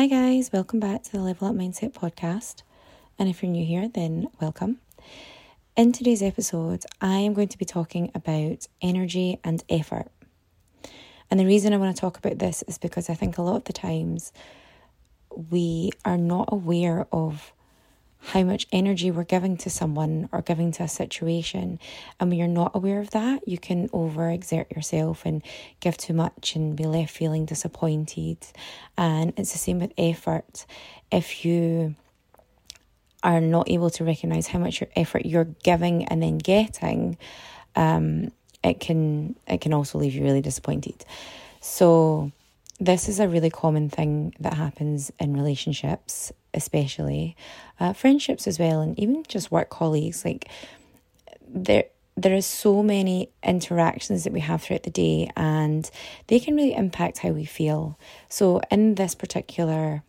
Hi, guys, welcome back to the Level Up Mindset podcast. And if you're new here, then welcome. In today's episode, I am going to be talking about energy and effort. And the reason I want to talk about this is because I think a lot of the times we are not aware of how much energy we're giving to someone or giving to a situation. And when you're not aware of that, you can overexert yourself and give too much and be left feeling disappointed. And it's the same with effort. If you are not able to recognize how much your effort you're giving and then getting, um, it can it can also leave you really disappointed. So this is a really common thing that happens in relationships, especially uh, friendships as well, and even just work colleagues. Like there, there are so many interactions that we have throughout the day, and they can really impact how we feel. So, in this particular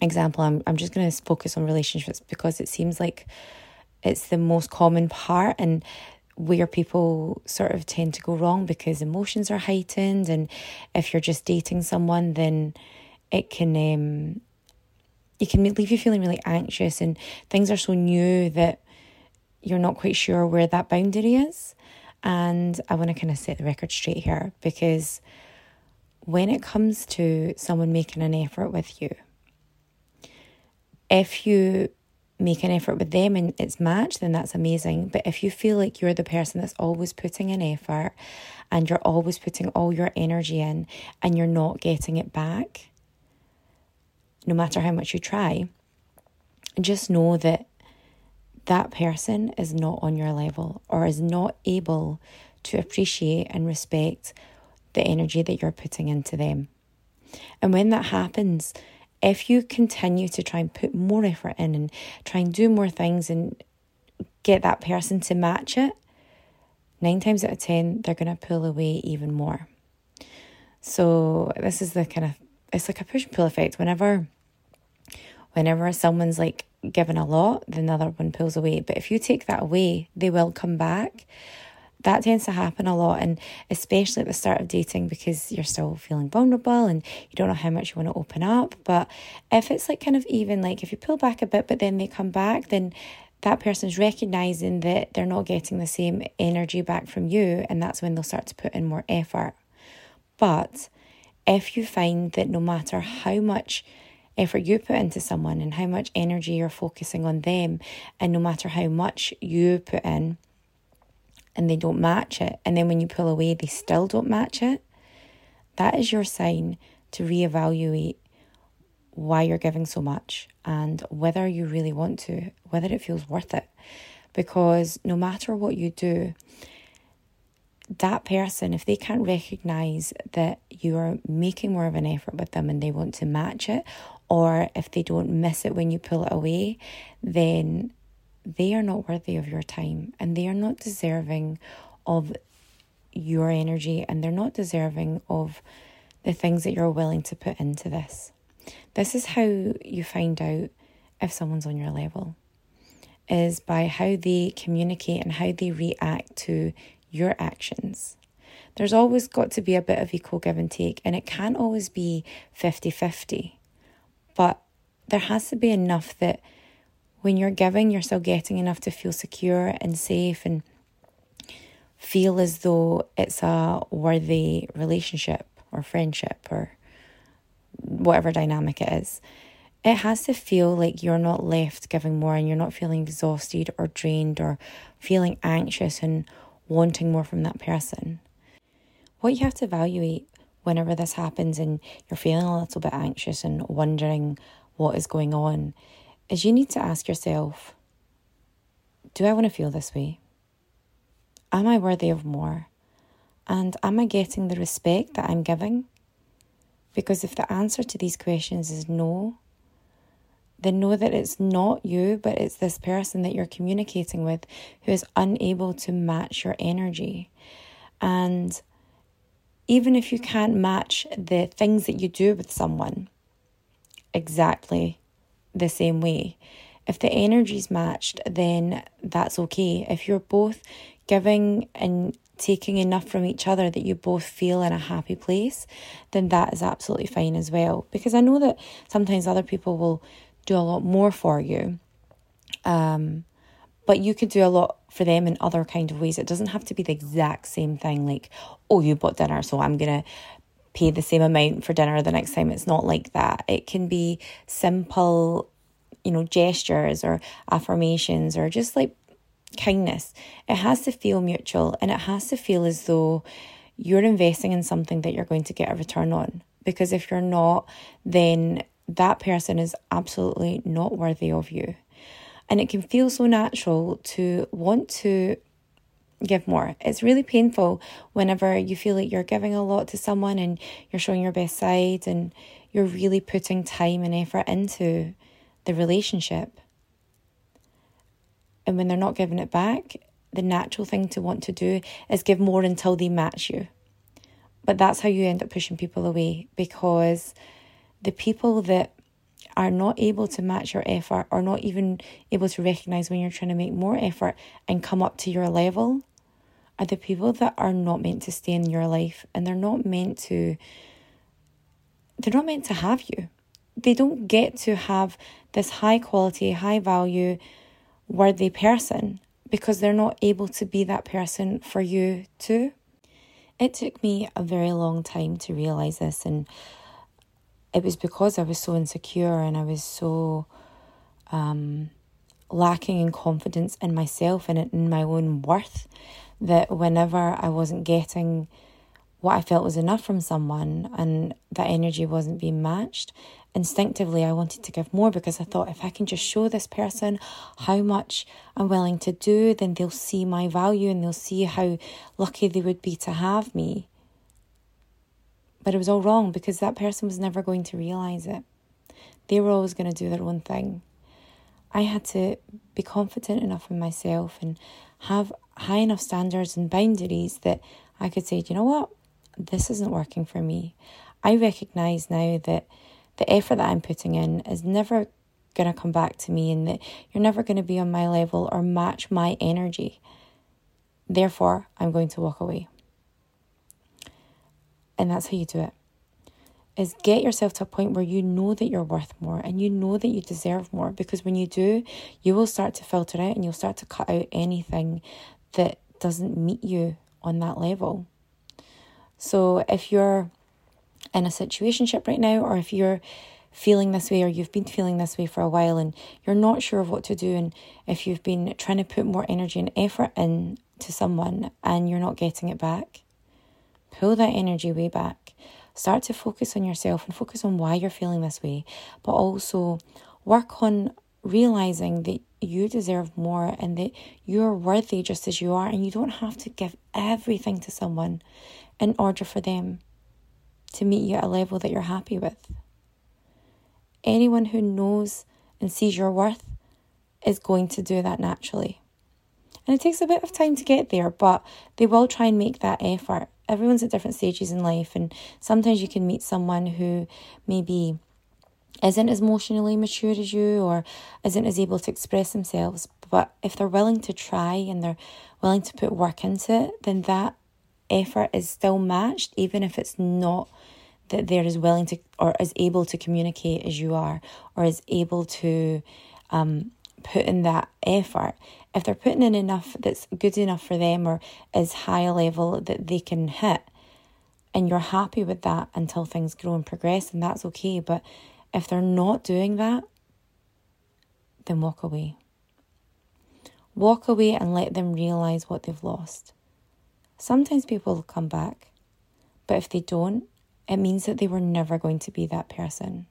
example, I'm I'm just going to focus on relationships because it seems like it's the most common part and where people sort of tend to go wrong because emotions are heightened and if you're just dating someone then it can um it can leave you feeling really anxious and things are so new that you're not quite sure where that boundary is. And I want to kind of set the record straight here because when it comes to someone making an effort with you if you make an effort with them and it's matched, then that's amazing. But if you feel like you're the person that's always putting an effort and you're always putting all your energy in and you're not getting it back, no matter how much you try, just know that that person is not on your level or is not able to appreciate and respect the energy that you're putting into them. And when that happens, if you continue to try and put more effort in and try and do more things and get that person to match it, nine times out of ten, they're going to pull away even more. So, this is the kind of it's like a push and pull effect. Whenever, whenever someone's like given a lot, the other one pulls away. But if you take that away, they will come back that tends to happen a lot and especially at the start of dating because you're still feeling vulnerable and you don't know how much you want to open up. But if it's like kind of even like if you pull back a bit but then they come back then that person's recognizing that they're not getting the same energy back from you and that's when they'll start to put in more effort. But if you find that no matter how much effort you put into someone and how much energy you're focusing on them and no matter how much you put in and they don't match it, and then when you pull away, they still don't match it, that is your sign to reevaluate why you're giving so much and whether you really want to, whether it feels worth it. Because no matter what you do, that person, if they can't recognize that you are making more of an effort with them and they want to match it, or if they don't miss it when you pull it away, then they are not worthy of your time and they are not deserving of your energy and they're not deserving of the things that you're willing to put into this. This is how you find out if someone's on your level is by how they communicate and how they react to your actions. There's always got to be a bit of equal give and take, and it can't always be 50 50. But there has to be enough that when you're giving, you're still getting enough to feel secure and safe and feel as though it's a worthy relationship or friendship or whatever dynamic it is. It has to feel like you're not left giving more and you're not feeling exhausted or drained or feeling anxious and wanting more from that person. What you have to evaluate whenever this happens and you're feeling a little bit anxious and wondering what is going on is you need to ask yourself Do I want to feel this way? Am I worthy of more? And am I getting the respect that I'm giving? Because if the answer to these questions is no, then know that it's not you, but it's this person that you're communicating with who is unable to match your energy. And even if you can't match the things that you do with someone exactly the same way. If the energy's matched, then that's okay. If you're both giving and taking enough from each other that you both feel in a happy place, then that is absolutely fine as well. Because I know that sometimes other people will do a lot more for you. Um, but you could do a lot for them in other kind of ways. It doesn't have to be the exact same thing like, oh, you bought dinner, so I'm gonna pay the same amount for dinner the next time. It's not like that. It can be simple, you know, gestures or affirmations or just like kindness. It has to feel mutual and it has to feel as though you're investing in something that you're going to get a return on. Because if you're not, then that person is absolutely not worthy of you. And it can feel so natural to want to give more. It's really painful whenever you feel like you're giving a lot to someone and you're showing your best side and you're really putting time and effort into the relationship. And when they're not giving it back, the natural thing to want to do is give more until they match you. But that's how you end up pushing people away because the people that are not able to match your effort or not even able to recognize when you're trying to make more effort and come up to your level are the people that are not meant to stay in your life and they're not meant to they're not meant to have you. They don't get to have this high quality, high value, worthy person because they're not able to be that person for you too. It took me a very long time to realize this, and it was because I was so insecure and I was so um, lacking in confidence in myself and in my own worth that whenever I wasn't getting what I felt was enough from someone and that energy wasn't being matched, instinctively I wanted to give more because I thought if I can just show this person how much I'm willing to do, then they'll see my value and they'll see how lucky they would be to have me. But it was all wrong because that person was never going to realize it. They were always going to do their own thing. I had to be confident enough in myself and have high enough standards and boundaries that I could say, you know what, this isn't working for me. I recognize now that the effort that I'm putting in is never going to come back to me and that you're never going to be on my level or match my energy. Therefore, I'm going to walk away. And that's how you do it. Is get yourself to a point where you know that you're worth more and you know that you deserve more because when you do, you will start to filter out and you'll start to cut out anything that doesn't meet you on that level. So if you're in a situationship right now, or if you're feeling this way, or you've been feeling this way for a while and you're not sure of what to do, and if you've been trying to put more energy and effort in to someone and you're not getting it back, pull that energy way back. Start to focus on yourself and focus on why you're feeling this way, but also work on realizing that you deserve more and that you're worthy just as you are, and you don't have to give everything to someone in order for them to meet you at a level that you're happy with. Anyone who knows and sees your worth is going to do that naturally. And it takes a bit of time to get there, but they will try and make that effort. Everyone's at different stages in life, and sometimes you can meet someone who maybe isn't as emotionally mature as you or isn't as able to express themselves. But if they're willing to try and they're willing to put work into it, then that effort is still matched, even if it's not that they're as willing to or as able to communicate as you are, or is able to um, put in that effort. If they're putting in enough that's good enough for them or is high a level that they can hit, and you're happy with that until things grow and progress, and that's okay. But if they're not doing that, then walk away. Walk away and let them realize what they've lost. Sometimes people will come back, but if they don't, it means that they were never going to be that person.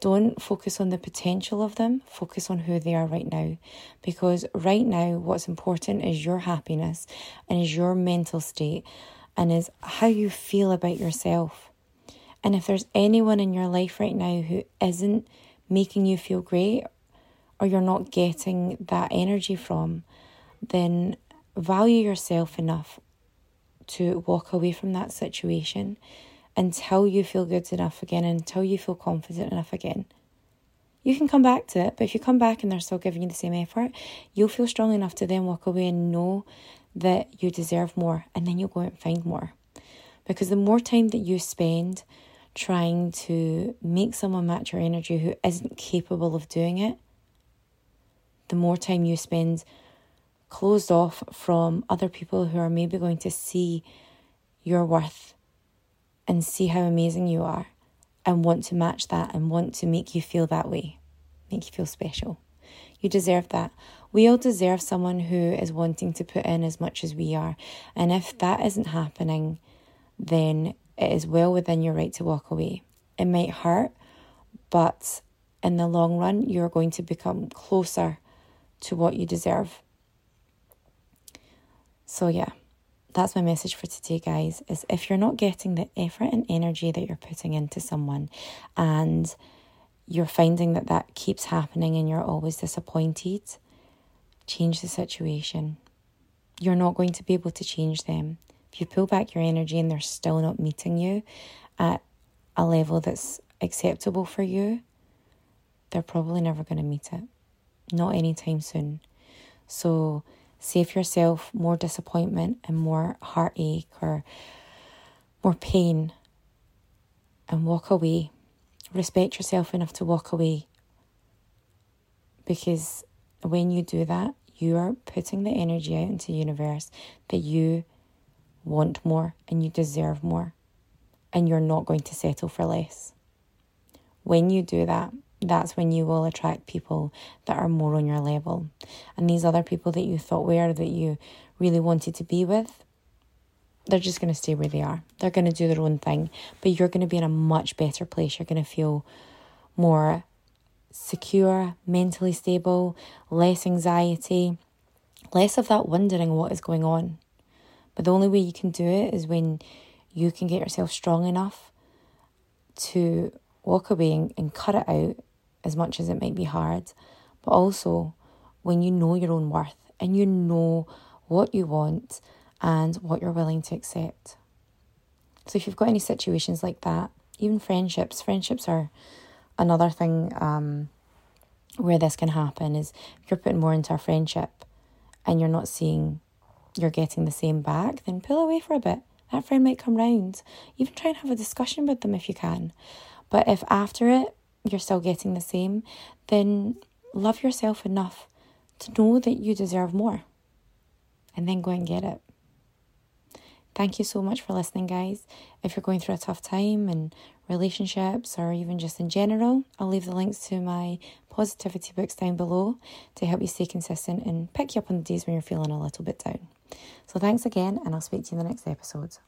Don't focus on the potential of them, focus on who they are right now. Because right now, what's important is your happiness and is your mental state and is how you feel about yourself. And if there's anyone in your life right now who isn't making you feel great or you're not getting that energy from, then value yourself enough to walk away from that situation until you feel good enough again, until you feel confident enough again. You can come back to it, but if you come back and they're still giving you the same effort, you'll feel strong enough to then walk away and know that you deserve more, and then you'll go out and find more. Because the more time that you spend trying to make someone match your energy who isn't capable of doing it, the more time you spend closed off from other people who are maybe going to see your worth and see how amazing you are and want to match that and want to make you feel that way, make you feel special. You deserve that. We all deserve someone who is wanting to put in as much as we are. And if that isn't happening, then it is well within your right to walk away. It might hurt, but in the long run, you're going to become closer to what you deserve. So, yeah, that's my message for today, guys. Is if you're not getting the effort and energy that you're putting into someone and you're finding that that keeps happening and you're always disappointed, change the situation. You're not going to be able to change them. If you pull back your energy and they're still not meeting you at a level that's acceptable for you, they're probably never going to meet it. Not anytime soon. So save yourself more disappointment and more heartache or more pain and walk away. Respect yourself enough to walk away. Because when you do that, you are putting the energy out into the universe that you want more and you deserve more. And you're not going to settle for less. When you do that, that's when you will attract people that are more on your level. And these other people that you thought were that you really wanted to be with, they're just going to stay where they are. They're going to do their own thing, but you're going to be in a much better place. You're going to feel more secure, mentally stable, less anxiety, less of that wondering what is going on. But the only way you can do it is when you can get yourself strong enough to walk away and, cut it out as much as it might be hard, but also when you know your own worth and you know what you want and what you're willing to accept. So, if you've got any situations like that, even friendships, friendships are another thing um, where this can happen is if you're putting more into a friendship and you're not seeing you're getting the same back, then pull away for a bit. That friend might come round. Even try and have a discussion with them if you can. But if after it you're still getting the same, then love yourself enough to know that you deserve more and then go and get it. Thank you so much for listening, guys. If you're going through a tough time in relationships or even just in general, I'll leave the links to my positivity books down below to help you stay consistent and pick you up on the days when you're feeling a little bit down. So, thanks again, and I'll speak to you in the next episode.